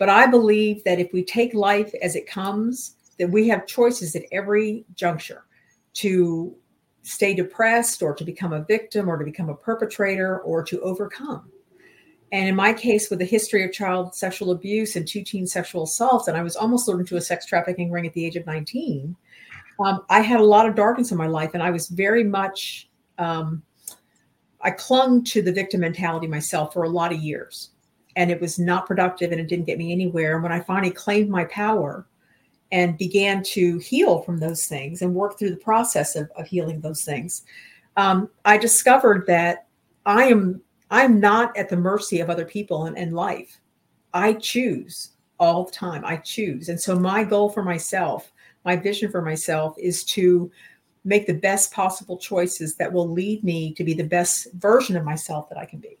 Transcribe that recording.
But I believe that if we take life as it comes, that we have choices at every juncture to stay depressed or to become a victim or to become a perpetrator or to overcome. And in my case, with a history of child sexual abuse and two teen sexual assaults, and I was almost lured into a sex trafficking ring at the age of 19, um, I had a lot of darkness in my life. And I was very much, um, I clung to the victim mentality myself for a lot of years. And it was not productive and it didn't get me anywhere. And when I finally claimed my power and began to heal from those things and work through the process of, of healing those things, um, I discovered that I am I'm not at the mercy of other people in, in life. I choose all the time. I choose. And so my goal for myself, my vision for myself is to make the best possible choices that will lead me to be the best version of myself that I can be.